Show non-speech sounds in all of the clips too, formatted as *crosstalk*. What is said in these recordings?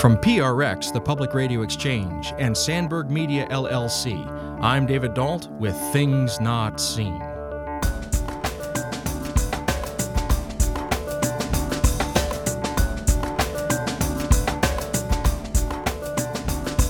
From PRX, the Public Radio Exchange, and Sandberg Media LLC, I'm David Dault with Things Not Seen.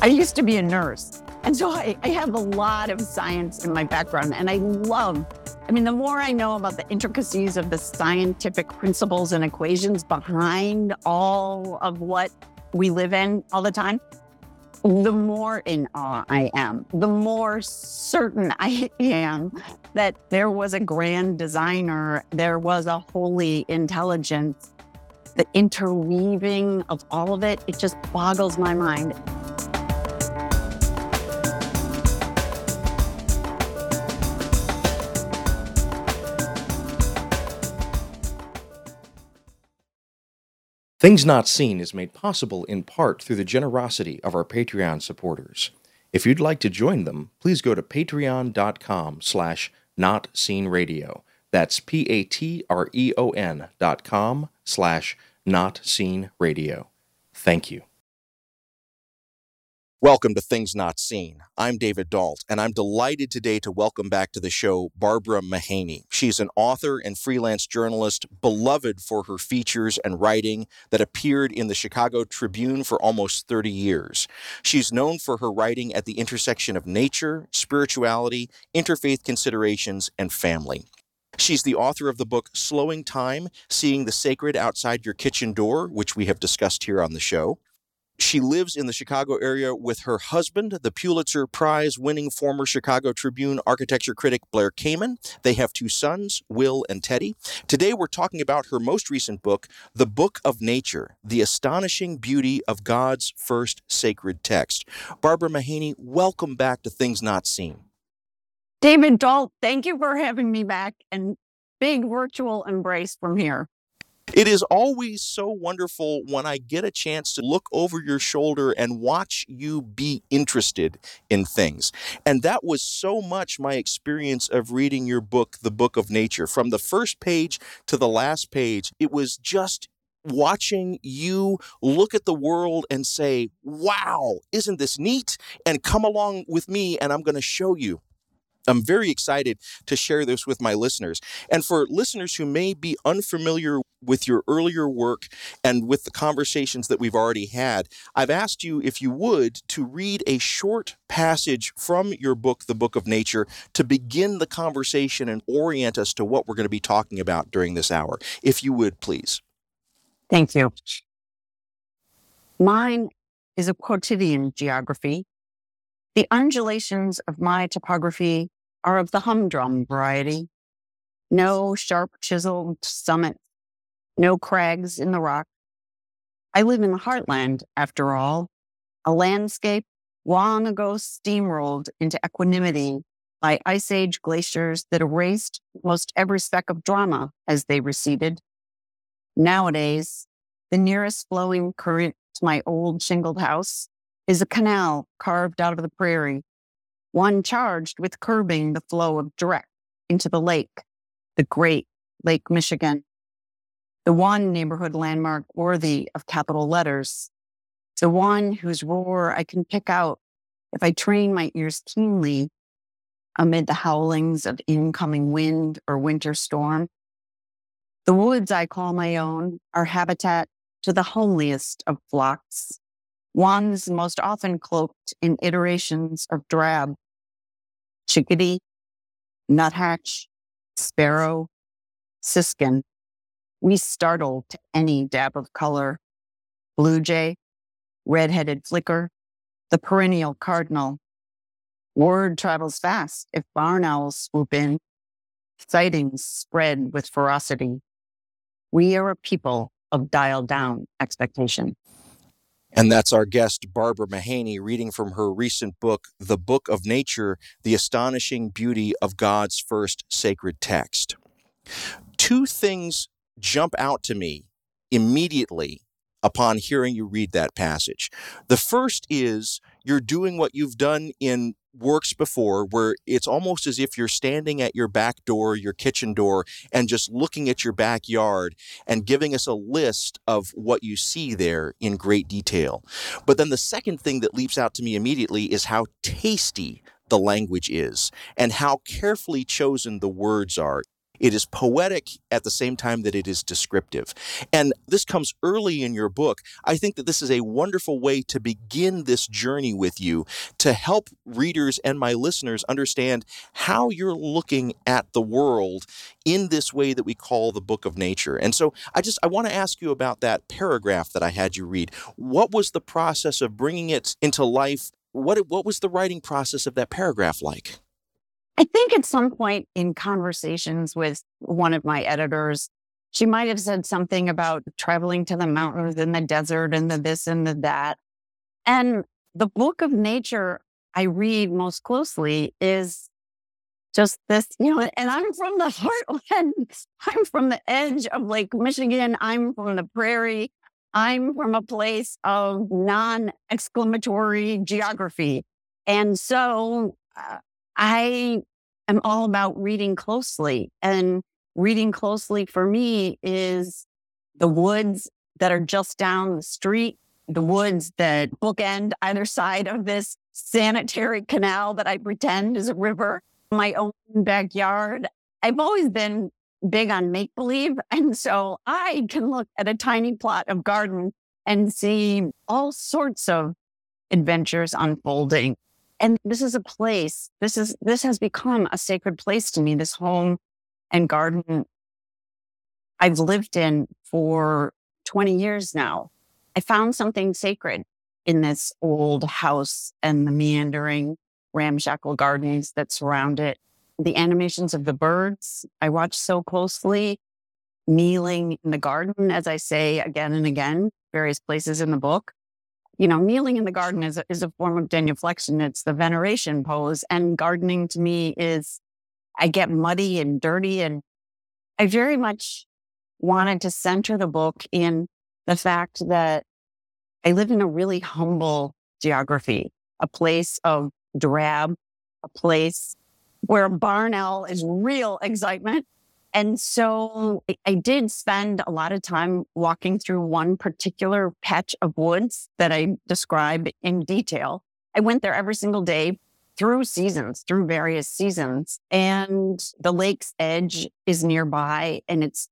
I used to be a nurse. And so I, I, have a lot of science in my background, and I love, I mean, the more I know about the intricacies of the scientific principles and equations behind all of what we live in all the time, the more in awe I am, the more certain *laughs* I am that there was a grand designer, there was a holy intelligence. The interweaving of all of it, it just boggles my mind. Things Not Seen is made possible in part through the generosity of our Patreon supporters. If you'd like to join them, please go to patreon.com slash notseenradio. That's P-A-T-R-E-O-N dot com slash notseenradio. Thank you. Welcome to Things Not Seen. I'm David Dault, and I'm delighted today to welcome back to the show Barbara Mahany. She's an author and freelance journalist, beloved for her features and writing that appeared in the Chicago Tribune for almost 30 years. She's known for her writing at the intersection of nature, spirituality, interfaith considerations, and family. She's the author of the book Slowing Time Seeing the Sacred Outside Your Kitchen Door, which we have discussed here on the show. She lives in the Chicago area with her husband, the Pulitzer Prize winning former Chicago Tribune architecture critic Blair Kamin. They have two sons, Will and Teddy. Today we're talking about her most recent book, The Book of Nature The Astonishing Beauty of God's First Sacred Text. Barbara Mahany, welcome back to Things Not Seen. David Dault, thank you for having me back and big virtual embrace from here. It is always so wonderful when I get a chance to look over your shoulder and watch you be interested in things. And that was so much my experience of reading your book, The Book of Nature. From the first page to the last page, it was just watching you look at the world and say, wow, isn't this neat? And come along with me, and I'm going to show you I'm very excited to share this with my listeners. And for listeners who may be unfamiliar with your earlier work and with the conversations that we've already had, I've asked you, if you would, to read a short passage from your book, The Book of Nature, to begin the conversation and orient us to what we're going to be talking about during this hour. If you would, please. Thank you. Mine is a quotidian geography. The undulations of my topography are of the humdrum variety. No sharp chiseled summit, no crags in the rock. I live in the heartland, after all, a landscape long ago steamrolled into equanimity by ice age glaciers that erased most every speck of drama as they receded. Nowadays, the nearest flowing current to my old shingled house is a canal carved out of the prairie one charged with curbing the flow of direct into the lake, the great Lake Michigan, the one neighborhood landmark worthy of capital letters, the one whose roar I can pick out if I train my ears keenly amid the howlings of incoming wind or winter storm. The woods I call my own are habitat to the homeliest of flocks, ones most often cloaked in iterations of drab. Chickadee, nuthatch, sparrow, siskin. We startle to any dab of color. Blue jay, red-headed flicker, the perennial cardinal. Word travels fast if barn owls swoop in. Sightings spread with ferocity. We are a people of dialed down expectation. And that's our guest, Barbara Mahany, reading from her recent book, The Book of Nature The Astonishing Beauty of God's First Sacred Text. Two things jump out to me immediately upon hearing you read that passage. The first is you're doing what you've done in works before where it's almost as if you're standing at your back door, your kitchen door, and just looking at your backyard and giving us a list of what you see there in great detail. But then the second thing that leaps out to me immediately is how tasty the language is and how carefully chosen the words are. It is poetic at the same time that it is descriptive. And this comes early in your book. I think that this is a wonderful way to begin this journey with you to help readers and my listeners understand how you're looking at the world in this way that we call the book of nature. And so I just I want to ask you about that paragraph that I had you read. What was the process of bringing it into life? What what was the writing process of that paragraph like? I think at some point in conversations with one of my editors, she might have said something about traveling to the mountains and the desert and the this and the that. And the book of nature I read most closely is just this, you know, and I'm from the *laughs* heartland. I'm from the edge of Lake Michigan. I'm from the prairie. I'm from a place of non exclamatory geography. And so uh, I am all about reading closely. And reading closely for me is the woods that are just down the street, the woods that bookend either *laughs* side of this sanitary canal that I pretend is a river, my own backyard. I've always been big on make believe. *laughs* And so I can look at a tiny plot of garden and see all sorts of adventures unfolding. And this is a place, this is, this has become a sacred place to me, this home and garden I've lived in for 20 years now. I found something sacred in this old house and the meandering ramshackle gardens that surround it. The animations of the birds I watch so closely, kneeling in the garden, as I say again and again, various places in the book you know, kneeling in the garden is a, is a form of genuflection. It's the veneration pose. And gardening to me is, I get muddy and dirty. And I very much wanted to center the book in the fact that I live in a really humble geography, a place of drab, a place where barn owl is real excitement and so I did spend a lot of time walking through one particular patch of woods that I describe in detail. I went there every single day through seasons, through various seasons. And the lake's edge is nearby, and it's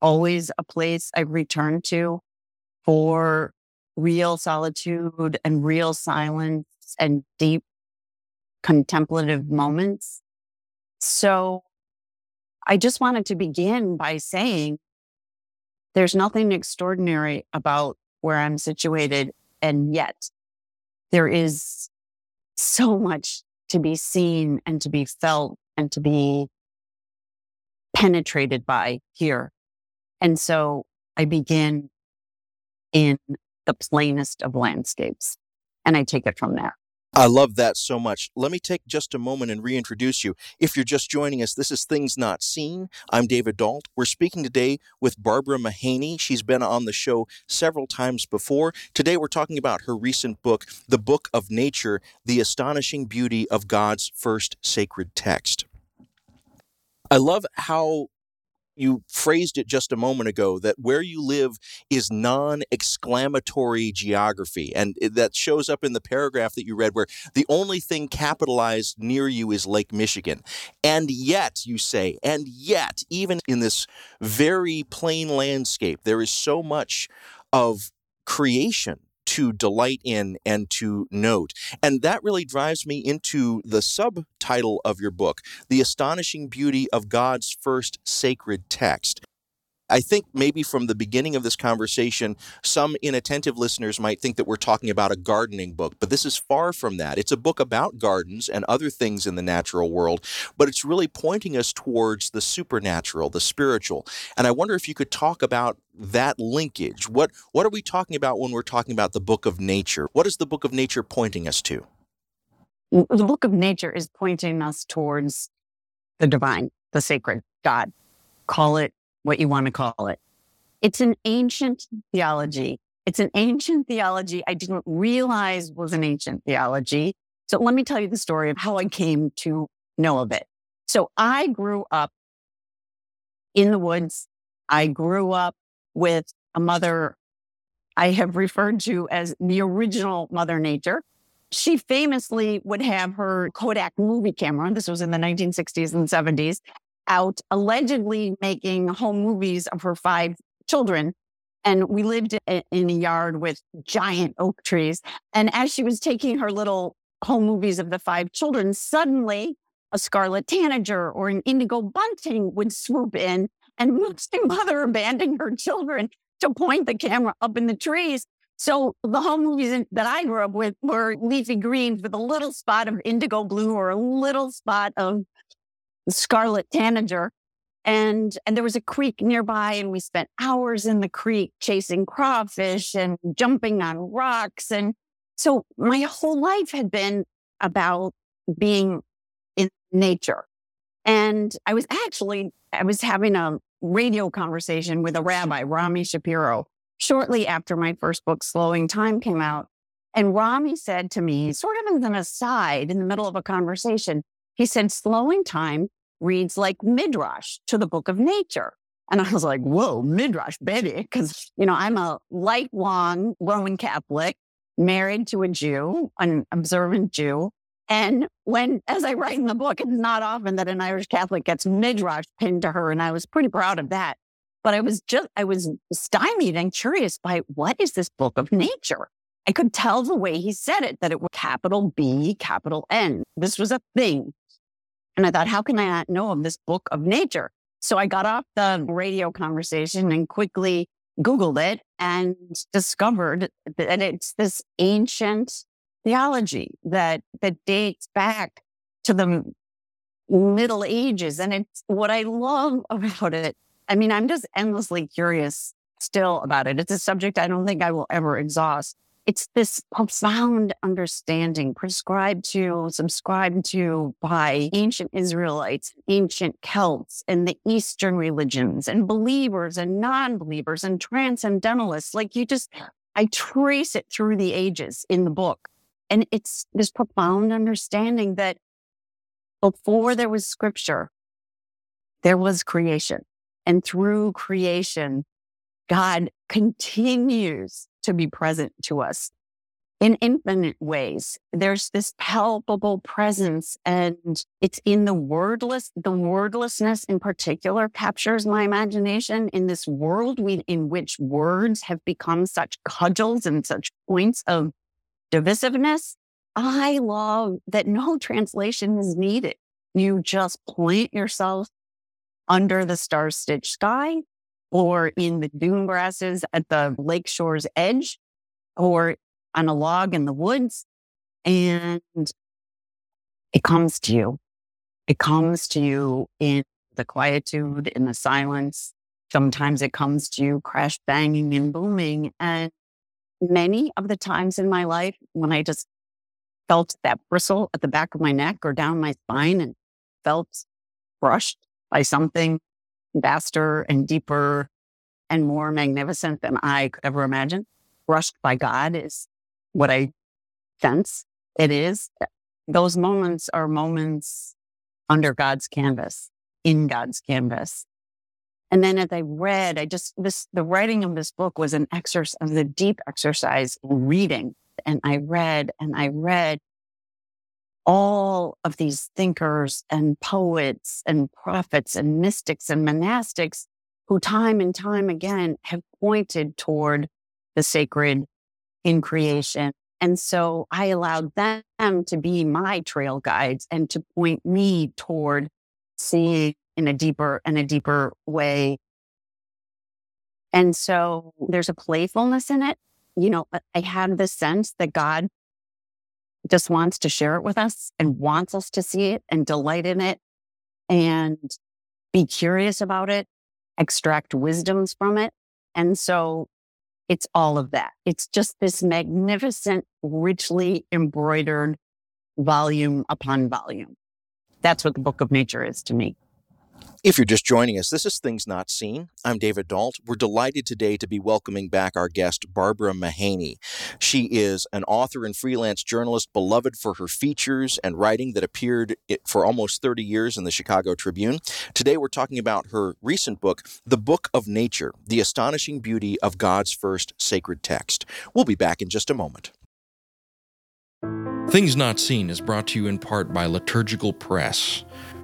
always a place I return to for real solitude and real silence and deep contemplative moments. So I just wanted to begin by saying there's nothing extraordinary about where I'm situated. And yet there is so much to be seen and to be felt and to be penetrated by here. And so I begin in the plainest of landscapes and I take it from there. I love that so much. Let me take just a moment and reintroduce you. If you're just joining us, this is Things Not Seen. I'm David Dault. We're speaking today with Barbara Mahany. She's been on the show several times before. Today, we're talking about her recent book, The Book of Nature The Astonishing Beauty of God's First Sacred Text. I love how you phrased it just a moment ago that where you live is non exclamatory geography. And that shows up in the paragraph that you read, where the only thing capitalized near you is Lake Michigan. And yet, you say, and yet, even in this very plain landscape, there is so much of creation to delight in and to note. And that really drives me into the subtitle of your book, The Astonishing Beauty of God's First Sacred Text. I think maybe from the beginning of this conversation, some inattentive listeners might think that we're talking about a gardening book, but this is far from that. It's a book about gardens and other things in the natural world, but it's really pointing us towards the supernatural, the spiritual. And I wonder if you could talk about that linkage. What what are we talking about when we're talking about the book of nature? What is the book of nature pointing us to? The book of nature is pointing us towards the divine, the sacred, God. Call it what you want to call it. It's an ancient theology. It's an ancient theology I didn't realize was an ancient theology. So let me tell you the story of how I came to know of it. So I grew up in the woods. I grew up with a mother I have referred to as the original Mother Nature. She famously would have her Kodak movie camera. This was in the 1960s and 70s out allegedly making home movies of her five children. And we lived in a yard with giant oak trees. And as she was taking her little home movies of the five children, suddenly a scarlet tanager or an indigo bunting would swoop in and *laughs* my mother abandoned her children to point the camera up in the trees. So the home movies that I grew up with were leafy greens with a little spot of indigo blue or a little spot of scarlet tanager. And, and there was a creek nearby and we spent hours in the creek chasing crawfish and jumping on rocks. And so my whole life had been about being in nature. And I was actually, I was having a radio conversation with a rabbi, Rami Shapiro, shortly after my first book, Slowing Time, came out. And Rami said to me, sort of as an aside in the middle of a conversation, he said, Slowing Time reads like Midrash to the book of nature. And I was like, whoa, Midrash, baby. Because, you know, I'm a lifelong Roman Catholic, married to a Jew, an observant Jew. And when, as I write in the book, it's not often that an Irish Catholic gets Midrash pinned to her. And I was pretty proud of that. But I was just, I was stymied and curious by what is this book of nature? I could tell the way he said it that it was capital B, capital N. This was a thing. And I thought, how can I not know of this book of nature? So I got off the radio conversation and quickly Googled it and discovered that it's this ancient theology that, that dates back to the Middle Ages. And it's what I love *laughs* about it. I mean, I'm just endlessly curious still about it. It's a subject I don't think I will ever exhaust it's this profound understanding prescribed to, subscribed to by ancient Israelites, ancient Celts, and the Eastern religions, and believers and non believers and transcendentalists. Like you just, I trace it through the ages in the book. And it's this profound understanding that before there was scripture, there was creation. And through creation, God continues to be present to us in infinite ways. There's this palpable presence and it's in the wordless, the wordlessness in particular captures my imagination in this world we, in which words have become such cudgels and such points of divisiveness. I love that no *laughs* translation is needed. You just plant yourself under the star stitched sky or in the dune grasses at the lake shore's edge or on a log in the woods. And it comes to you. It comes to you in the quietude, in the silence. Sometimes it comes to you crash banging and booming. And many of the times in my life when I just felt that bristle at the back of my neck or down my spine and felt brushed by something vaster and deeper and more magnificent than I could ever imagine. Brushed by God is what I sense it is. Those moments are moments under God's canvas, in God's canvas. And then as I read, I just, this, the writing of this book was an exercise, of the deep exercise in reading. And I read and I read all of these thinkers and poets and prophets and mystics and monastics who time and time again have pointed toward the sacred in creation. And so I allowed them to be my trail guides and to point me toward seeing in a deeper and a deeper way And so there's a playfulness in it. You know, I had the sense that God just wants to share it with us and wants us to see it and delight in it and be curious about it, extract wisdoms from it. And so it's all of that. It's just this magnificent, richly embroidered volume upon volume. That's what the book of nature is to me. If you're just joining us, this is Things Not Seen. I'm David Dault. We're delighted today to be welcoming back our guest, Barbara Mahany. She is an author and freelance journalist beloved for her features and writing that appeared for almost 30 years in the Chicago Tribune. Today, we're talking about her recent book, The Book of Nature The Astonishing Beauty of God's First Sacred Text. We'll be back in just a moment. Things Not Seen is brought to you in part by Liturgical Press.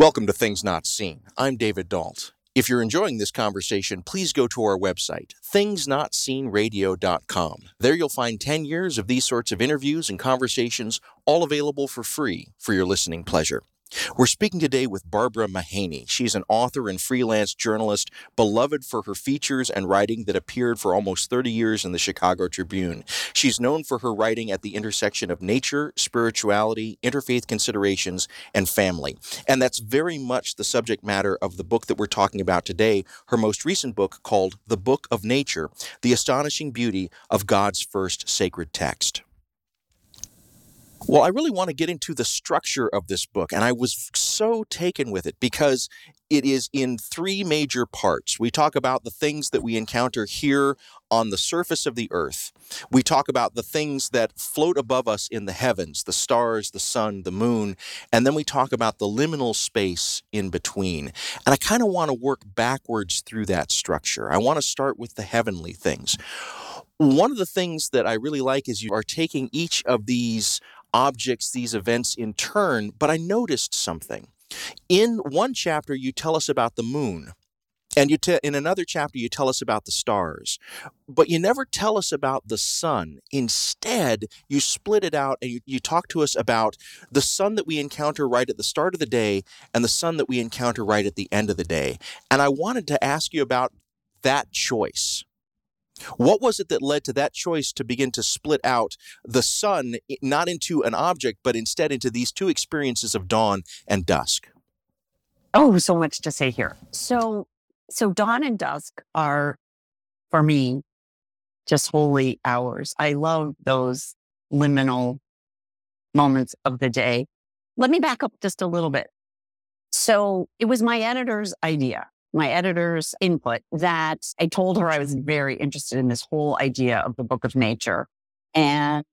Welcome to Things Not Seen. I'm David Dault. If you're enjoying this conversation, please go to our website, thingsnotseenradio.com. There you'll find 10 years of these sorts of interviews and conversations, all available for free for your listening pleasure. We're speaking today with Barbara Mahany. She's an author and freelance journalist, beloved for her features and writing that appeared for almost 30 years in the Chicago Tribune. She's known for her writing at the intersection of nature, spirituality, interfaith considerations, and family. And that's very much the subject matter of the book that we're talking about today, her most recent book called The Book of Nature The Astonishing Beauty of God's First Sacred Text. Well, I really want to get into the structure of this book, and I was so taken with it because it is in three major parts. We talk about the things that we encounter here on the surface of the earth. We talk about the things that float above us in the heavens, the stars, the sun, the moon, and then we talk about the liminal space in between. And I kind of want to work backwards through that structure. I want to start with the heavenly things. One of the things that I really like is you are taking each of these objects, these events in turn, but I noticed something. In one chapter, you tell us about the moon. And you te- in another chapter, you tell us about the stars, but you never tell us about the sun. Instead, you split it out and you, you talk to us about the sun that we encounter right at the start of the day and the sun that we encounter right at the end of the day. And I wanted to ask you about that choice. What was it that led to that choice to begin to split out the sun not into an object, but instead into these two experiences of dawn and dusk? Oh, so much to say here. So, so dawn and dusk are, for me, just holy hours. I love those liminal moments of the day. Let me back up just a little bit. So it was my editor's idea my editor's input that I told her I was very interested in this whole idea of the book of nature. And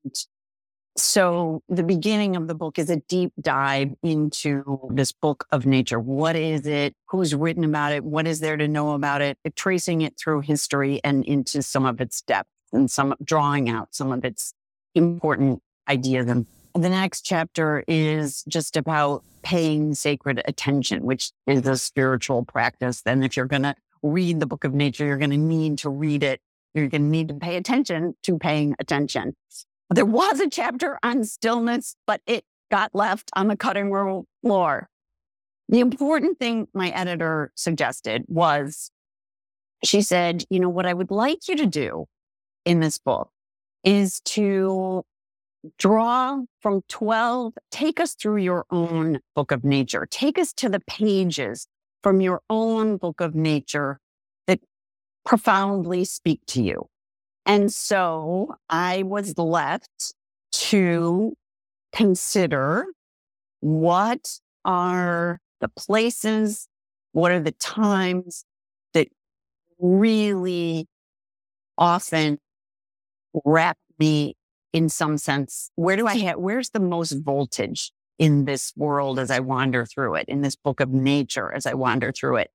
so the beginning of the book is a deep dive into this book of nature. What is it? Who's written about it? What is there to know about it? Tracing it through history and into some of its depth and some drawing out some of its important ideas and the next chapter is just about paying sacred attention, which is a spiritual practice. Then, if you're going to read the book of nature, you're going to need to read it. You're going to need to pay attention to paying attention. There was a chapter on stillness, but it got left on the cutting room floor. The important thing my editor suggested was she said, you know, what I would like you to do in this book is to draw from 12, take us through your own book of nature. Take us to the pages from your own book of nature that profoundly speak to you. And so I was left to consider what are the places, what are the times that really often wrap me in some sense, where do I have, where's the most voltage in this world as I wander through it, in this book of nature as I wander through it.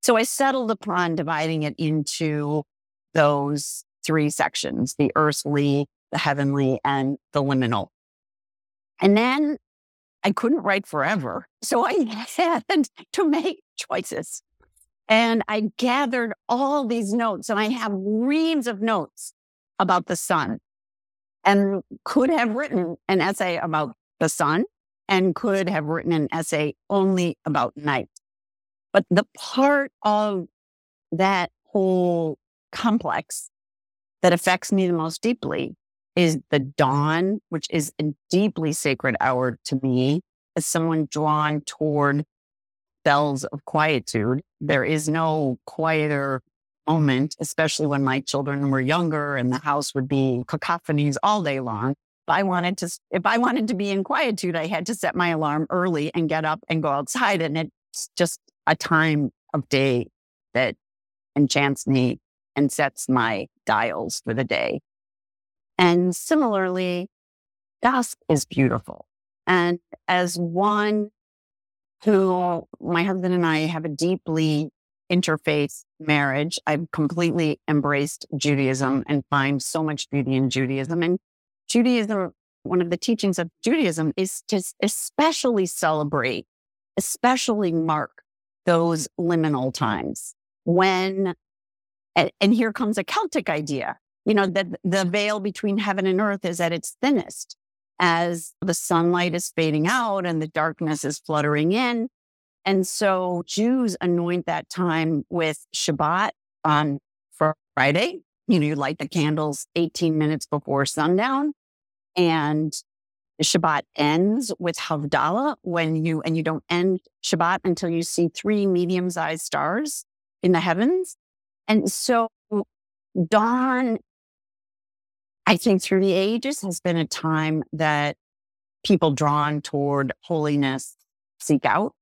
So I settled upon dividing it into those three sections the earthly, the heavenly, and the liminal. And then I couldn't write forever. So I *laughs* had to make choices. And I gathered all these notes, and I have reams of notes about the sun and could have written an essay about the sun and could have written an essay only about night. But the part of that whole complex that affects me the most deeply is the dawn, which is a deeply sacred hour to me as someone drawn toward bells of quietude. There is no quieter moment, especially when my children were younger and the house would be cacophonies all day long. If I wanted to, if I wanted to be in quietude, I had to set my alarm early and get up and go outside. And it's just a time of day that enchants me and sets my dials for the day. And similarly, dusk is beautiful. And as one who my husband and I have a deeply interfaith marriage, I've completely embraced Judaism and find so much beauty in Judaism. And Judaism, one of the teachings of Judaism is to especially celebrate, especially mark those liminal times when, and, and here comes a Celtic idea, you know, that the veil between heaven and earth is at its thinnest as the sunlight is fading out and the darkness is fluttering in. And so Jews anoint that time with Shabbat on Friday. You know, you light the candles 18 minutes before sundown. And Shabbat ends with Havdalah when you, and you don't end Shabbat until you see three medium sized stars in the heavens. And so dawn I think through the ages has been a time that people drawn toward holiness seek out.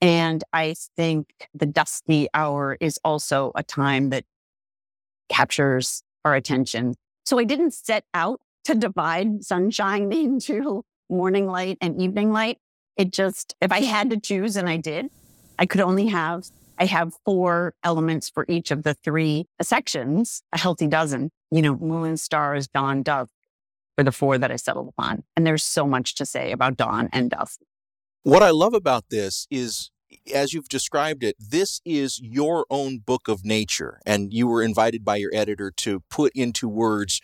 And I think the dusty hour is also a time that captures our attention. So I didn't set out to divide sunshine *laughs* into morning light and evening light. It just, if I had to choose, and I did, I could only have, I have four elements for each of the three sections, a healthy dozen you know, moon, stars, dawn, dusk were the four that I settled upon. And there's so much to say about dawn and dusk. What I love about this is, as you've described it, this is your own book of nature. And you were invited by your editor to put into words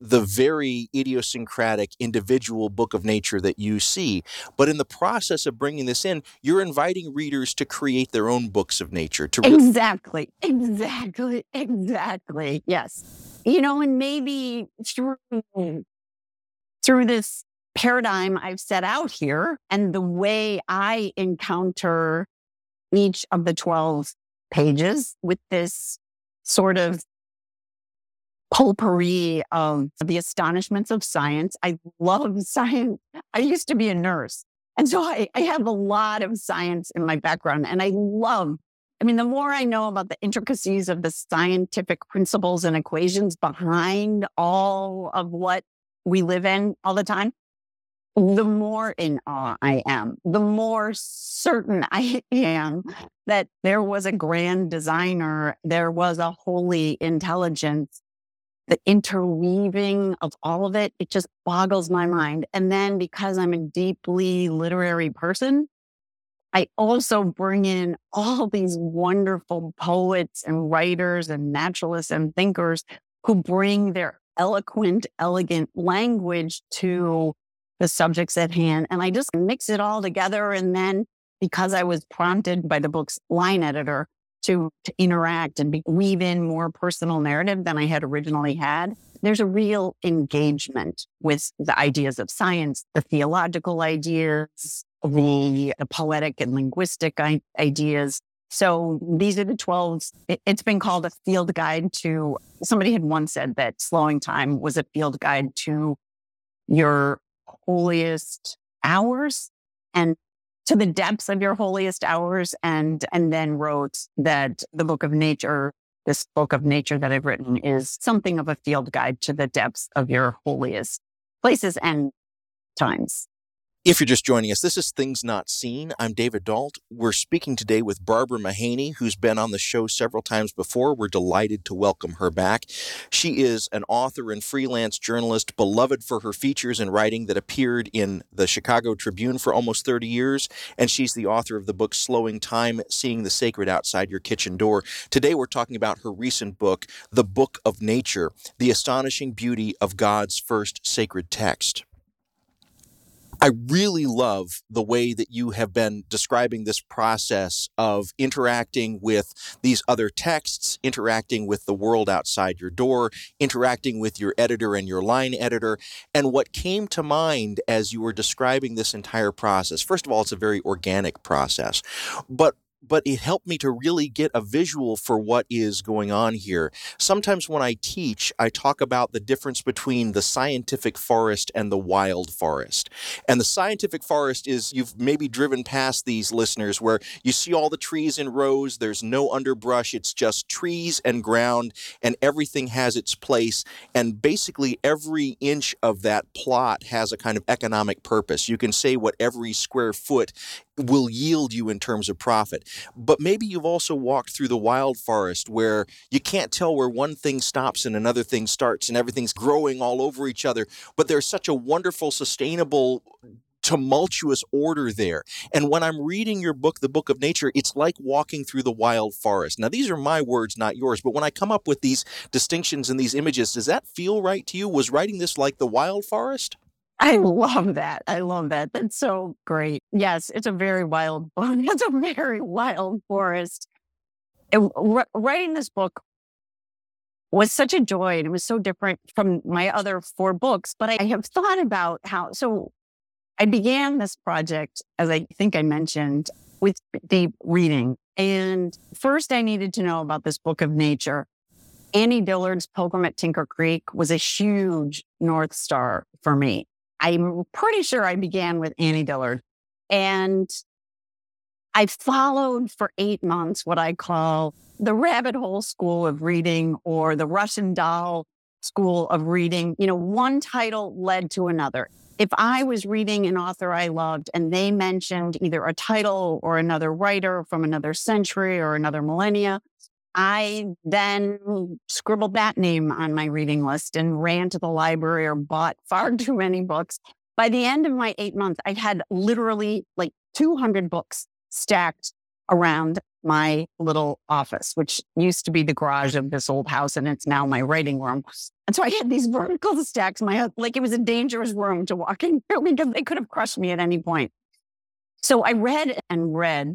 the very idiosyncratic individual book of nature that you see. But in the process of bringing this in, you're inviting readers to create their own books of nature. To exactly, exactly, exactly. Yes you know, and maybe through, through this paradigm I've set out here and the way I encounter each of the 12 pages with this sort of potpourri of the astonishments of science. I love *laughs* science. I used to be a nurse. And so I, I have a lot of science in my background and I love I mean, the more I know about the intricacies of the scientific principles and equations behind all of what we live in all the time, the more in awe I am, the more certain *laughs* I am that there was a grand designer, there was a holy intelligence. The interweaving of all of it, it just boggles my mind. And then because I'm a deeply literary person, I also bring in all these wonderful poets and writers and naturalists and thinkers who bring their eloquent, elegant language to the subjects at hand. And I just mix it all together. And then because I was prompted by the book's line editor to, to interact and be, weave in more personal narrative than I had originally had, there's a real engagement with the ideas of science, the theological ideas, the, the poetic and linguistic I- ideas. So these are the 12. It, it's been called a field guide to, somebody had once said that slowing time was a field guide to your holiest hours and to the depths of your holiest hours. And, and then wrote that the book of nature, this book of nature that I've written is something of a field guide to the depths of your holiest places and times. If you're just joining us, this is Things Not Seen. I'm David Dault. We're speaking today with Barbara Mahany, who's been on the show several times before. We're delighted to welcome her back. She is an author and freelance journalist, beloved for her features and writing that appeared in the Chicago Tribune for almost 30 years. And she's the author of the book Slowing Time Seeing the Sacred Outside Your Kitchen Door. Today, we're talking about her recent book, The Book of Nature The Astonishing Beauty of God's First Sacred Text. I really love the way that you have been describing this process of interacting with these other texts, interacting with the world outside your door, interacting with your editor and your line editor. And what came to mind as you were describing this entire process, first of all, it's a very organic process. But but it helped me to really get a visual for what is going on here. Sometimes when I teach, I talk about the difference between the scientific forest and the wild forest. And the scientific forest is you've maybe driven past these listeners where you see all the trees in rows, there's no underbrush, it's just trees and ground, and everything has its place. And basically, every inch of that plot has a kind of economic purpose. You can say what every square foot will yield you in terms of profit. But maybe you've also walked through the wild forest where you can't tell where one thing stops and another thing starts and everything's growing all over each other. But there's such a wonderful, sustainable, tumultuous order there. And when I'm reading your book, The Book of Nature, it's like walking through the wild forest. Now, these are my words, not yours, but when I come up with these distinctions and these images, does that feel right to you? Was writing this like the wild forest? I love that. I love that. That's so great. Yes, it's a very wild. *laughs* It's a very wild forest. It, writing this book was such a joy and it was so different from my other four books. But I have thought about how, so I began this project, as I think I mentioned, with deep reading. And first, I needed to know about this book of nature. Annie Dillard's Pilgrim at Tinker Creek was a huge North Star for me. I'm pretty sure I began with Annie Dillard. And I followed for eight months what I call the rabbit hole school of reading or the Russian doll school of reading. You know, one title led to another. If I was reading an author I loved and they mentioned either a title or another writer from another century or another millennia, I then scribbled that name on my reading list and ran to the library or bought *laughs* far too many books. By the end of my eight months, I had literally like 200 books stacked around my little office, which used to be the garage of this old house, and it's now my writing room. And so I had these *laughs* vertical stacks. My like it was a dangerous room to walk into *laughs* because they could have crushed me at any point. So I read and read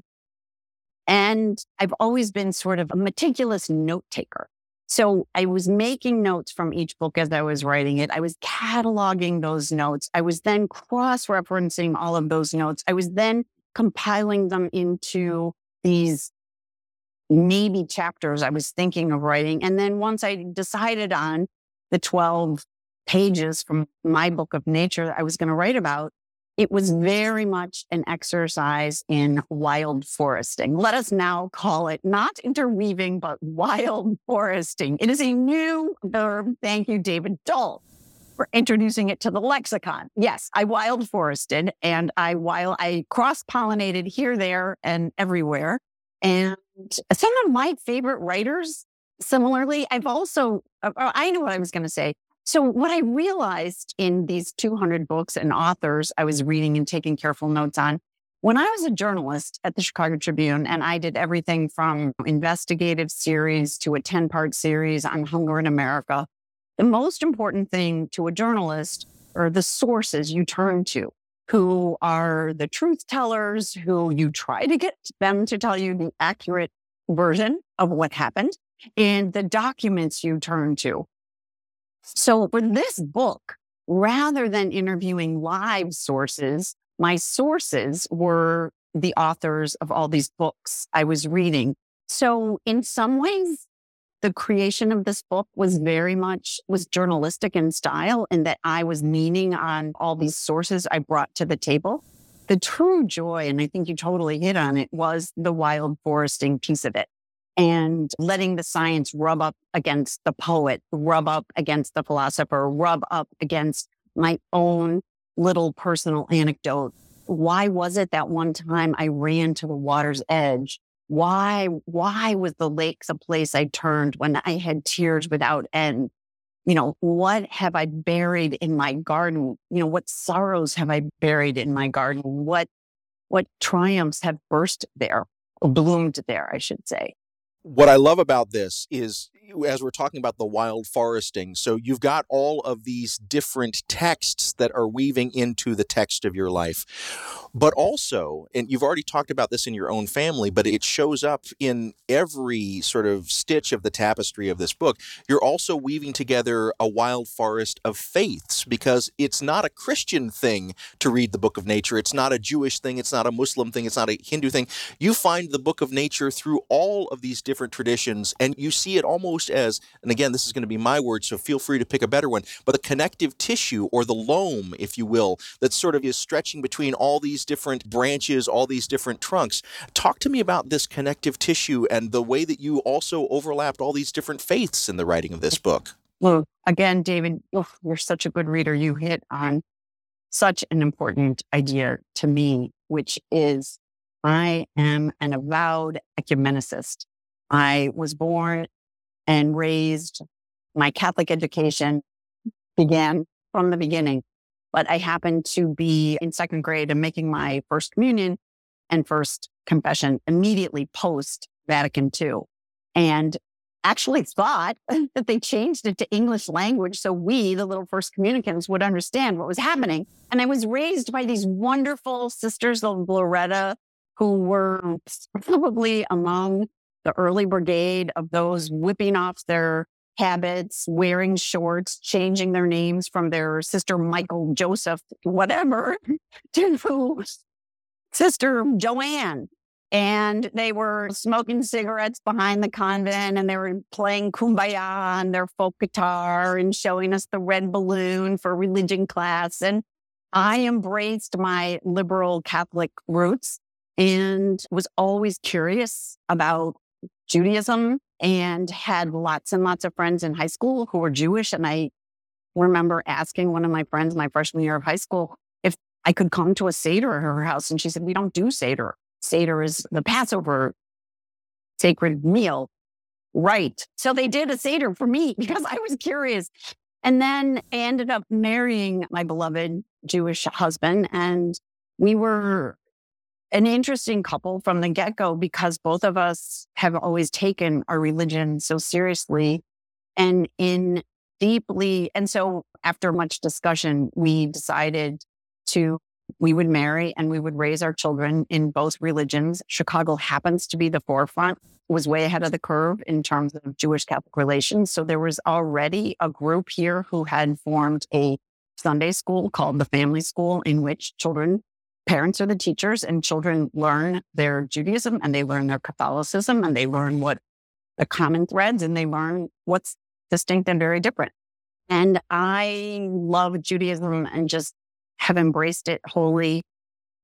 and I've always been sort of a meticulous note taker. So I was making notes from each book as I was writing it. I was cataloging those notes. I was then cross referencing all of those notes. I was then compiling them into these maybe chapters I was thinking of writing. And then once I decided on the 12 pages from my book of nature that I was going to write about, it was very much an exercise in wild foresting. Let us now call it not interweaving, but wild *laughs* foresting. It is a new verb. Thank you, David Dault, for introducing it to the lexicon. Yes, I wild forested and I wild I cross pollinated here, there, and everywhere. And some of my favorite writers, similarly, I've also uh, I know what I was going to say. So, what I realized in these 200 books and authors I was reading and taking careful notes on, when I was a journalist at the Chicago Tribune, and I did everything from investigative series to a 10 part series on hunger in America, the most important thing to a journalist are the sources you turn to, who are the truth tellers, who you try to get them to tell you the accurate version of what happened, and the documents you turn to so for this book, rather than interviewing live sources, my sources were the authors of all these books I was reading. So in some ways, the creation of this book was very much was journalistic in style in that I was leaning on all these sources I brought to the table. The true joy, and I think you totally hit on it, was the wild foresting piece of it and letting the science rub up against the poet, rub up against the philosopher, rub up against my own little personal anecdote. Why was it that one time I ran to the water's edge? Why, why was the lakes a place I turned when I had tears without end? You know, what have I buried in my garden? You know, what sorrows have I buried in my garden? What, what triumphs have burst there or bloomed there, I should say what I love about this is as we're talking about the wild foresting, so you've got all of these different texts that are weaving into the text of your life. But also, and you've already talked about this in your own family, but it shows up in every sort of stitch of the tapestry of this book. You're also weaving together a wild forest of faiths because it's not a Christian thing to read the book of nature. It's not a Jewish thing. It's not a Muslim thing. It's not a Hindu thing. You find the book of nature through all of these different traditions and you see it almost almost as, and again, this is going to be my word, so feel free to pick a better one, but the connective tissue or the loam, if you will, that sort of is stretching between all these different branches, all these different trunks. Talk to me about this connective tissue and the way that you also overlapped all these different faiths in the writing of this book. Well, again, David, oh, you're such a good reader. You hit on such an important idea to me, which is I am an avowed ecumenicist. I was born and raised. My Catholic education began from the beginning, but I happened to be in second grade and making my first communion and first confession immediately post Vatican II. And actually thought *laughs* that they changed it to English language so we, the little first communicants, would understand what was happening. And I was raised by these wonderful sisters of Loretto who were probably among the early brigade of those whipping off their habits, wearing shorts, changing their names from their sister Michael Joseph, whatever, *laughs* to sister Joanne. And they were smoking cigarettes behind the convent and they were playing kumbaya on their folk guitar and showing us the red balloon for religion class. And I embraced my liberal Catholic roots and was always curious about Judaism and had lots and lots of friends in high school who were Jewish. And I remember asking one of my friends my freshman year of high school if I could come to a Seder at her house. And she said, We don't do Seder. Seder is the Passover sacred meal. Right. So they did a Seder for me *laughs* because I was curious. And then I ended up marrying my beloved Jewish husband. And we were an interesting couple from the get go because both of us have always taken our religion so seriously and in deeply. And so after much discussion, we decided to, we would marry and we would raise our children in both religions. Chicago happens to be the forefront, was way ahead of the curve in terms of Jewish Catholic relations. So there was already a group here who had formed a Sunday school called the Family School, in which children parents are the teachers and children learn their Judaism and they learn their Catholicism and they learn what the common threads and they learn what's distinct and very different. And I love Judaism and just have embraced it wholly.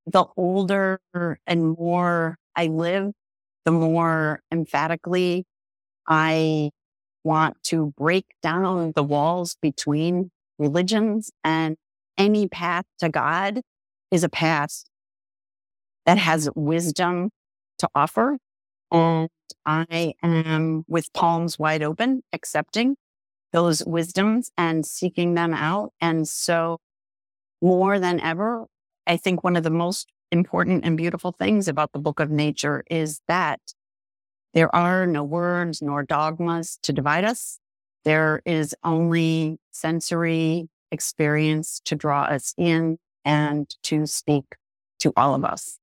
The older and more I live, the more emphatically I want to break down the walls between religions and any path to God is a path that has wisdom to offer. And I am with palms wide open, accepting those wisdoms and seeking them out. And so, more than ever, I think one of the most important and beautiful things about the book of nature is that there are no words nor dogmas to divide us. There is only sensory experience to draw us in and to speak to all of us.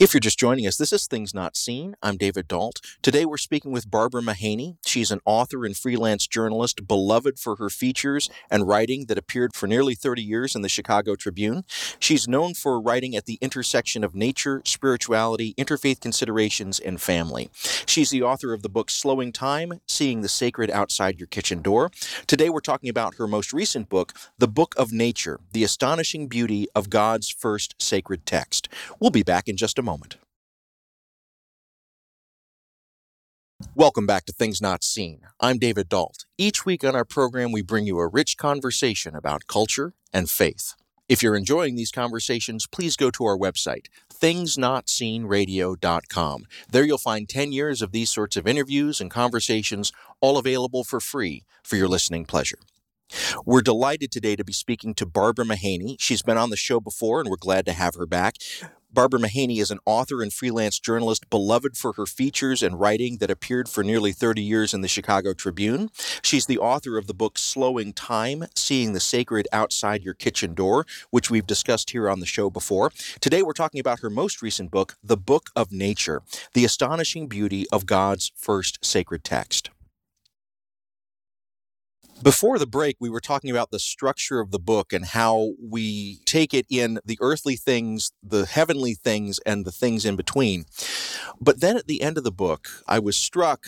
If you're just joining us, this is Things Not Seen. I'm David Dault. Today we're speaking with Barbara Mahany. She's an author and freelance journalist, beloved for her features and writing that appeared for nearly 30 years in the Chicago Tribune. She's known for writing at the intersection of nature, spirituality, interfaith considerations, and family. She's the author of the book Slowing Time Seeing the Sacred Outside Your Kitchen Door. Today we're talking about her most recent book, The Book of Nature The Astonishing Beauty of God's First Sacred Text. We'll be back in just a moment. Welcome back to Things Not Seen. I'm David Dault. Each week on our program, we bring you a rich conversation about culture and faith. If you're enjoying these conversations, please go to our website, thingsnotseenradio.com. There you'll find 10 years of these sorts of interviews and conversations, all available for free for your listening pleasure. We're delighted today to be speaking to Barbara Mahany. She's been on the show before, and we're glad to have her back. Barbara Mahany is an author and freelance journalist beloved for her features and writing that appeared for nearly 30 years in the Chicago Tribune. She's the author of the book Slowing Time Seeing the Sacred Outside Your Kitchen Door, which we've discussed here on the show before. Today we're talking about her most recent book, The Book of Nature The Astonishing Beauty of God's First Sacred Text. Before the break, we were talking about the structure of the book and how we take it in the earthly things, the heavenly things, and the things in between. But then at the end of the book, I was struck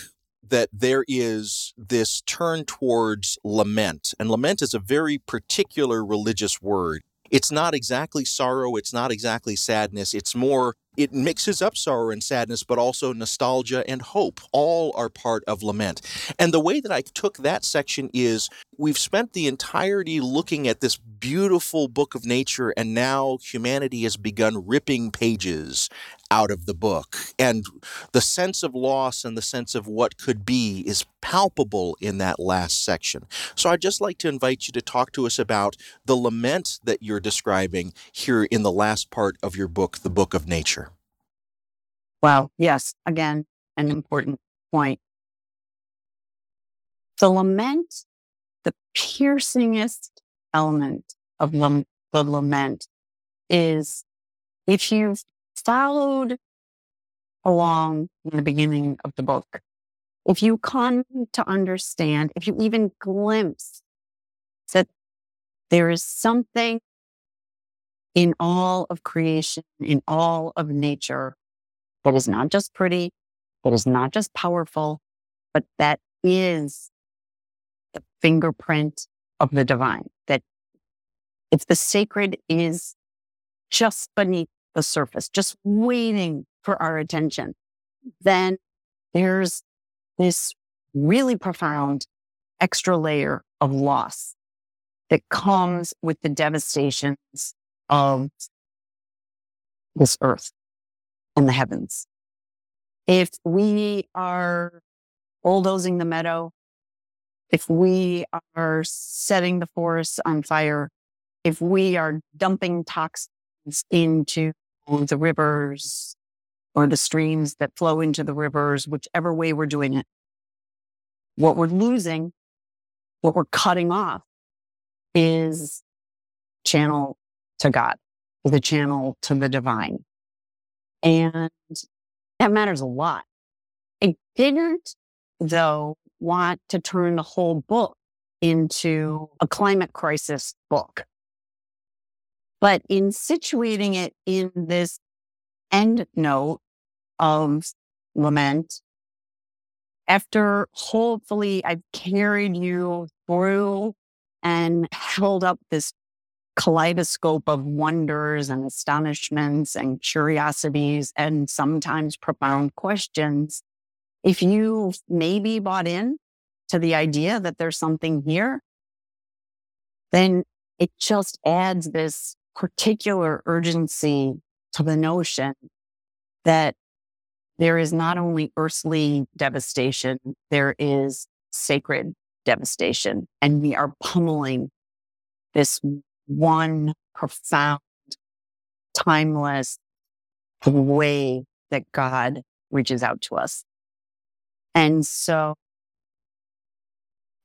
that there is this turn towards lament. And lament is a very particular religious word. It's not exactly sorrow, it's not exactly sadness, it's more it mixes up sorrow and sadness, but also nostalgia and hope. All are part of lament. And the way that I took that section is we've spent the entirety looking at this beautiful book of nature, and now humanity has begun ripping pages out of the book. And the sense of loss and the sense of what could be is palpable in that last section. So I'd just like to invite you to talk to us about the lament that you're describing here in the last part of your book, The Book of Nature. Well, yes, again, an important point. The lament, the piercingest element of the lament is if you've followed along in the beginning of the book, if you come to understand, if you even glimpse that there is something in all of creation, in all of nature, that is not just pretty, that is not just powerful, but that is the fingerprint of the divine. That if the sacred is just beneath the surface, just waiting for our attention, then there's this really profound extra layer of loss that comes with the devastations of this earth and the heavens. If we are bulldozing the meadow, if we are setting the forests on fire, if we are dumping toxins into the rivers or the streams that flow into the rivers, whichever way we're doing it, what we're losing, what we're cutting off is channel to God, the channel to the divine. And that matters a lot. I didn't, though, want to turn the whole book into a climate crisis book. But in situating it in this end note of lament, after hopefully I've carried you through and held up this kaleidoscope of wonders and astonishments and curiosities and sometimes profound questions. If you maybe bought in to the idea that there's something here, then it just adds this particular urgency to the notion that there is not only earthly devastation, there is sacred devastation. And we are pummeling this one profound, timeless way that God reaches out to us. And so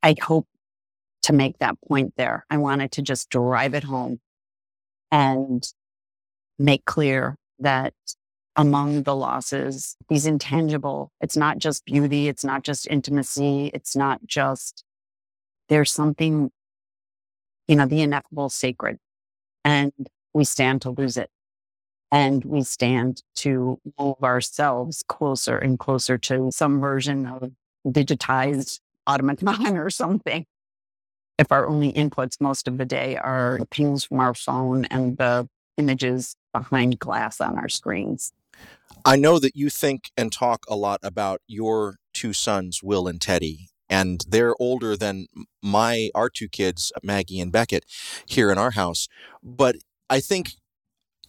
I hope to make that point there. I wanted to just drive it home and make clear that among the losses, these intangible, it's not just beauty, it's not just intimacy, it's not just, there's something you know, the ineffable sacred. And we stand to lose it. And we stand to move ourselves closer and closer to some version of digitized automaton *laughs* or something. If our only inputs most of the day are pings from our phone and the images behind glass on our screens. I know that you think and talk a lot about your two sons, Will and Teddy, and they're older than my our two kids, Maggie and Beckett, here in our house. But I think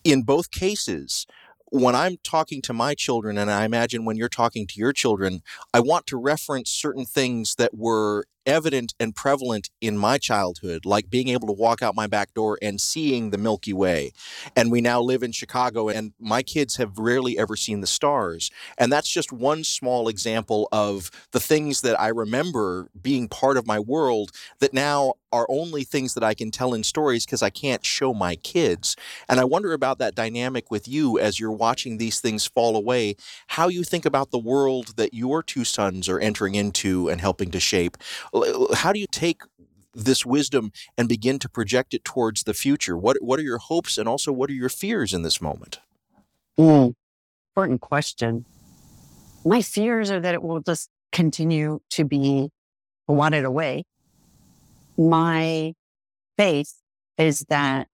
in both cases, when I'm talking to my children, and I imagine when you're talking to your children, I want to reference certain things that were evident and prevalent in my childhood, like being able to walk out my back door and seeing the Milky Way. And we now live in Chicago, and my kids have rarely ever seen the stars. And that's just one small example of the things that I remember being part of my world that now are only things that I can tell in stories because I can't show my kids. And I wonder about that dynamic with you as you're watching these things fall away, how you think about the world that your two sons are entering into and helping to shape how do you take this wisdom and begin to project it towards the future? What what are your hopes and also what are your fears in this moment? Mm, important question. My fears are that it will just continue to be wanted away. My faith is that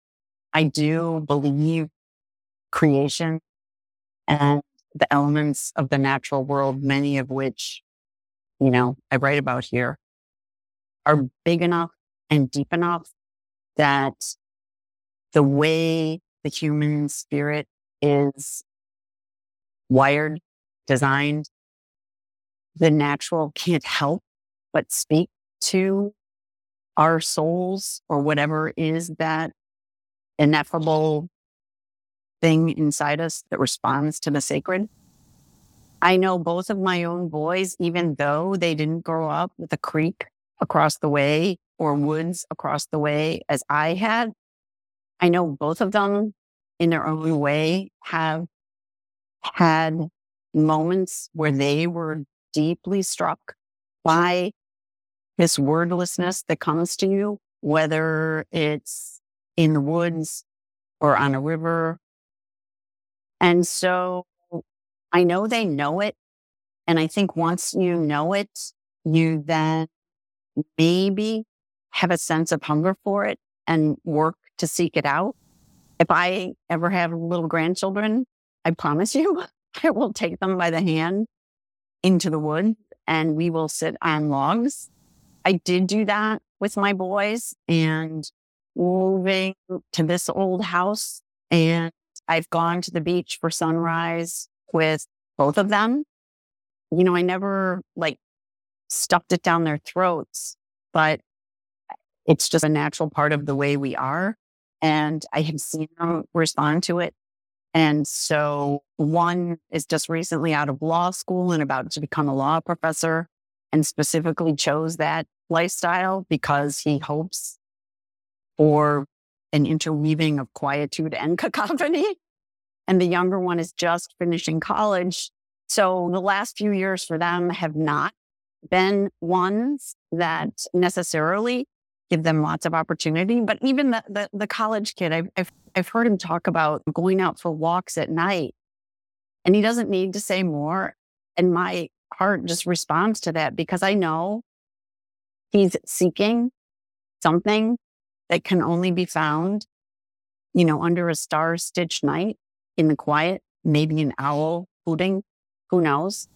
I do believe creation and the elements of the natural world, many of which, you know, I write about here, are big enough and deep enough that the way the human spirit is wired, designed, the natural can't help but speak to our souls or whatever is that ineffable thing inside us that responds to the sacred. I know both of my own boys, even though they didn't grow up with a creek across the way or woods across the way as I had. I know both of them in their own way have had moments where they were deeply struck by this wordlessness that comes to you, whether it's in the woods or on a river. And so I know they know it. And I think once you know it, you then maybe have a sense of hunger for it and work to seek it out. If I ever have little grandchildren, I promise you, *laughs* I will take them by the hand into the woods and we will sit on logs. I did do that with my boys and moving to this old house. And I've gone to the beach for sunrise with both of them. You know, I never like stuffed it down their throats, but it's just a natural part of the way we are. And I have seen them respond to it. And so one is just recently out of law school and about to become a law professor and specifically chose that lifestyle because he hopes for an interweaving of quietude and *laughs* cacophony. And the younger one is just finishing college. So the last few years for them have not been ones that necessarily give them lots of opportunity. But even the, the, the college kid, I've, I've, I've heard him talk about going out for walks at night and he doesn't need to say more. And my heart just responds to that because I know he's seeking something that can only be found, you know, under a star stitched night in the quiet, maybe an owl hooting, who knows?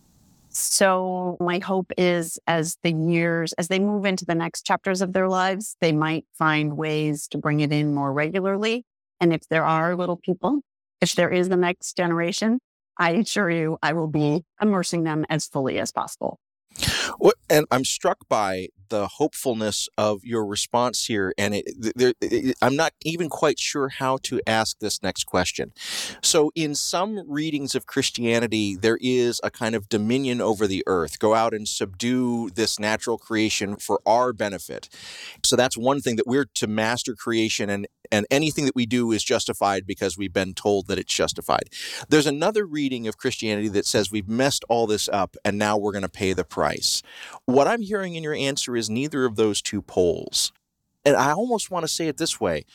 So my hope is as the years, as they move into the next chapters of their lives, they might find ways to bring it in more regularly. And if there are little people, if there is the next generation, I assure you, I will be immersing them as fully as possible. And I'm struck by the hopefulness of your response here, and it, there, it, I'm not even quite sure how to ask this next question. So, in some readings of Christianity, there is a kind of dominion over the earth. Go out and subdue this natural creation for our benefit. So that's one thing that we're to master creation and and anything that we do is justified because we've been told that it's justified. There's another reading of Christianity that says we've messed all this up and now we're going to pay the price. What I'm hearing in your answer is neither of those two poles. And I almost want to say it this way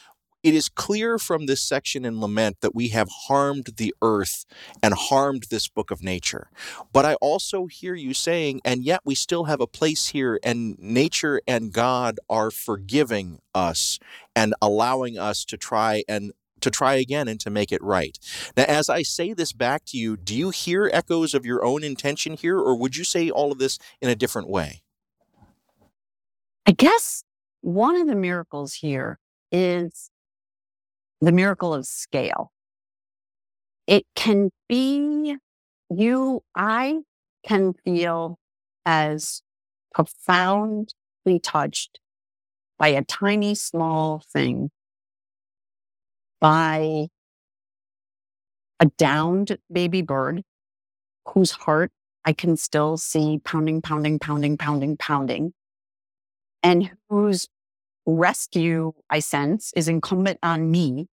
it is clear from this section in Lament that we have harmed the earth and harmed this book of nature. But I also hear you saying, and yet we still have a place here, and nature and God are forgiving us and allowing us to try and to try again and to make it right. Now, as I say this back to you, do you hear echoes of your own intention here, or would you say all of this in a different way? I guess one of the miracles here is the miracle of scale. It can be you, I can feel as profoundly touched by a tiny, small thing by a downed baby bird whose heart I can still see pounding, pounding, pounding, pounding, pounding, and whose rescue I sense is incumbent on me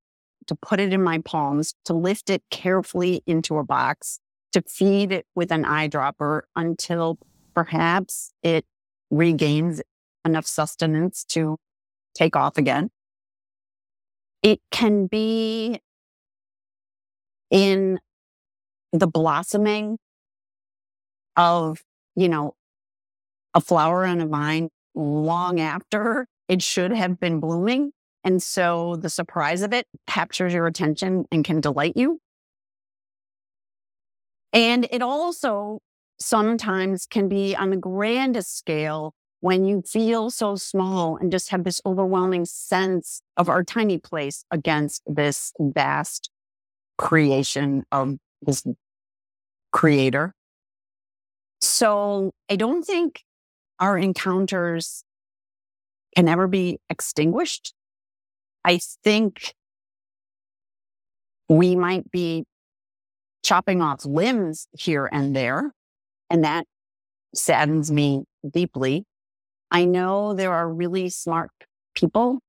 to put it in my palms, to lift it carefully into a box, to feed it with an eyedropper until perhaps it regains enough sustenance to take off again. It can be in the blossoming of, you know, a flower on a vine long after it should have been blooming. And so the surprise of it captures your attention and can delight you. And it also sometimes can be on the grandest scale when you feel so small and just have this overwhelming sense of our tiny place against this vast creation of this creator. So I don't think our encounters can ever be extinguished. I think we might be chopping off limbs here and there, and that saddens me deeply. I know there are really smart people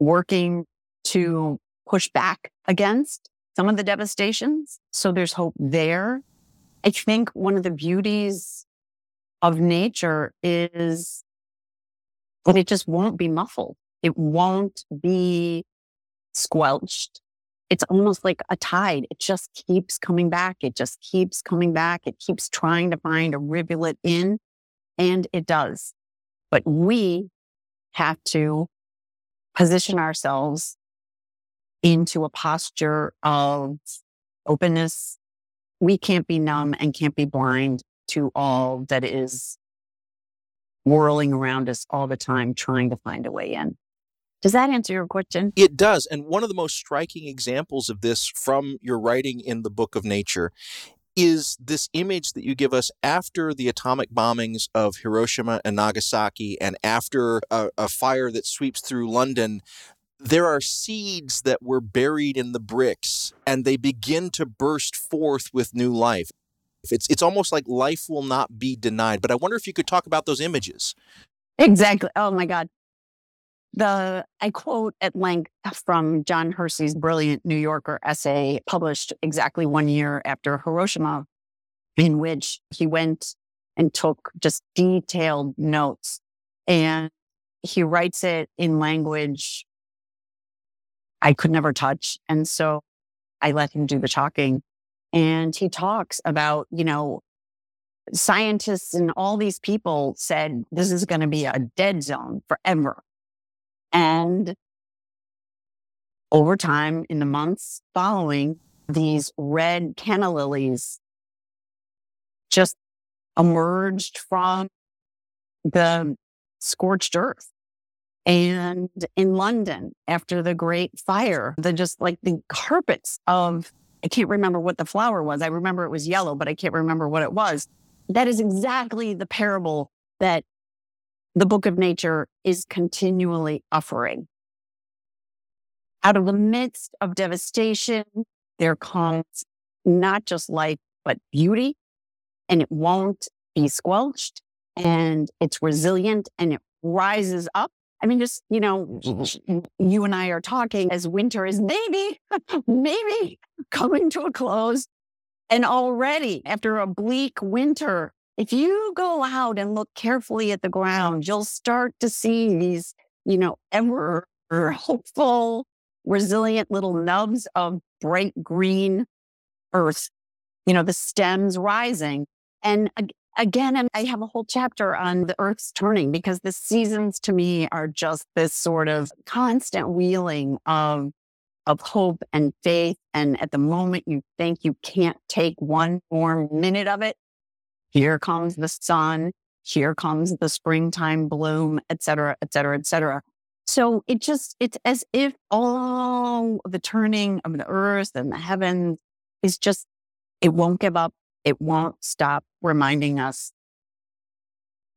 working to push back against some of the devastations. So there's hope there. I think one of the beauties of nature is that it just won't be muffled. It won't be squelched. It's almost like a tide. It just keeps coming back. It just keeps coming back. It keeps trying to find a rivulet in, and it does. But we have to position ourselves into a posture of openness. We can't be numb and can't be blind to all that is whirling around us all the time, trying to find a way in. Does that answer your question? It does. And one of the most striking examples of this from your writing in the Book of Nature is this image that you give us after the atomic bombings of Hiroshima and Nagasaki and after a, a, fire that sweeps through London. There are seeds that were buried in the bricks and they begin to burst forth with new life. It's, it's almost like life will not be denied. But I wonder if you could talk about those images. Exactly. Oh my God. The I quote at length from John Hersey's brilliant New Yorker essay published exactly one year after Hiroshima, in which he went and took just detailed notes. And he writes it in language I could never touch. And so I let him do the talking. And he talks about, you know, scientists and all these people said this is going to be a dead zone forever. And over time, in the months following, these red canna lilies just emerged from the scorched earth. And in London, after the great fire, the just like the carpets of, I can't remember what the flower was. I remember it was yellow, but I can't remember what it was. That is exactly the parable that the book of nature is continually offering. Out of the midst of devastation, there comes not just life, but beauty, and it won't be squelched, and it's resilient and it rises up. I mean, just, you know, you and I are talking as winter is maybe, *laughs* maybe coming to a close. And already after a bleak winter, if you go out and look carefully at the ground, you'll start to see these, you know, ever *laughs* hopeful, resilient little nubs of bright green earth, you know, the stems rising. And again, I have a whole chapter on the earth's turning because the seasons to me are just this sort of constant wheeling of of hope and faith. And at the moment you think you can't take one more minute of it, here comes the sun, here comes the springtime bloom, et cetera, et cetera, et cetera. So it just, it's as if all the turning of the earth and the heavens is just, it won't give up. It won't stop reminding us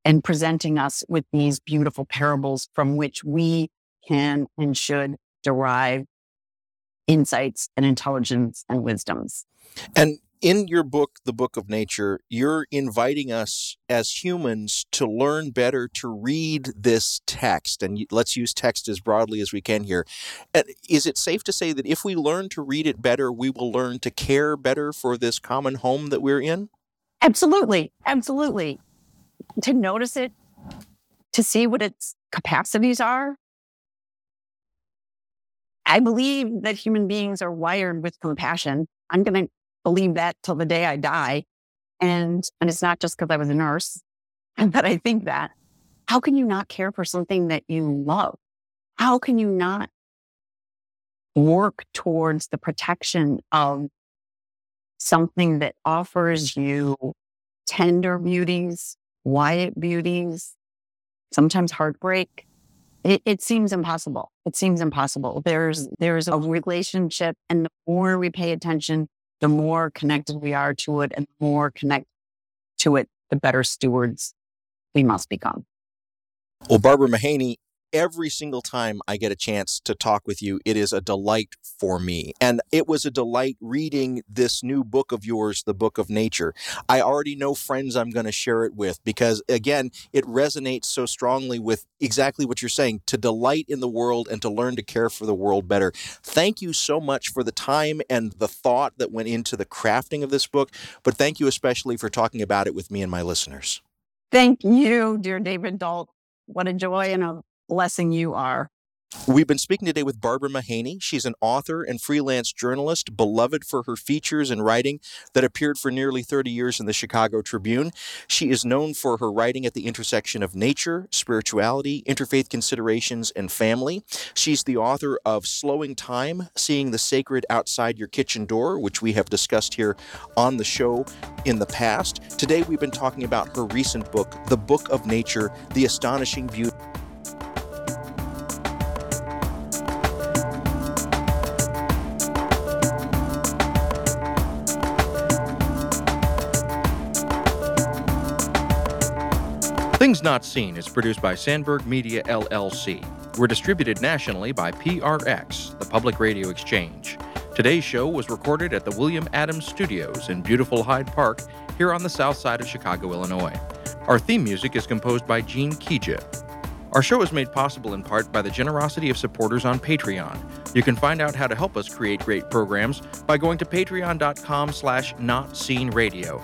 and presenting us with these beautiful parables from which we can and should derive insights and intelligence and wisdoms. And in your book, The Book of Nature, you're inviting us as humans to learn better to read this text. And let's use text as broadly as we can here. Is it safe to say that if we learn to read it better, we will learn to care better for this common home that we're in? Absolutely. Absolutely. To notice it, to see what its capacities are. I believe that human beings are wired with compassion. I'm going to believe that till the day I die. And, and it's not just because I was a nurse *laughs* that I think that. How can you not care for something that you love? How can you not work towards the protection of something that offers you tender beauties, quiet beauties, sometimes heartbreak? It, it, seems impossible. It seems impossible. There's there's a relationship, and the more we pay attention the more connected we are to it and the more connected to it, the better stewards we must become. Well, Barbara Mahany, every single time I get a chance to talk with you, it is a delight for me. And it was a delight reading this new book of yours, The Book of Nature. I already know friends I'm going to share it with because, again, it resonates so strongly with exactly what you're saying to delight in the world and to learn to care for the world better. Thank you so much for the time and the thought that went into the crafting of this book. But thank you especially for talking about it with me and my listeners. Thank you, dear David Dault. What a joy and a blessing you are. We've been speaking today with Barbara Mahany. She's an author and freelance journalist, beloved for her features and writing that appeared for nearly 30 years in the Chicago Tribune. She is known for her writing at the intersection of nature, spirituality, interfaith considerations, and family. She's the author of Slowing Time Seeing the Sacred Outside Your Kitchen Door, which we have discussed here on the show in the past. Today, we've been talking about her recent book, The Book of Nature The Astonishing Beauty. Not Seen is produced by Sandberg Media LLC. We're distributed nationally by PRX, the Public Radio Exchange. Today's show was recorded at the William Adams Studios in beautiful Hyde Park here on the south side of Chicago, Illinois. Our theme music is composed by Gene Kija. Our show is made possible in part by the generosity of supporters on Patreon. You can find out how to help us create great programs by going to patreon.com slash notseenradio.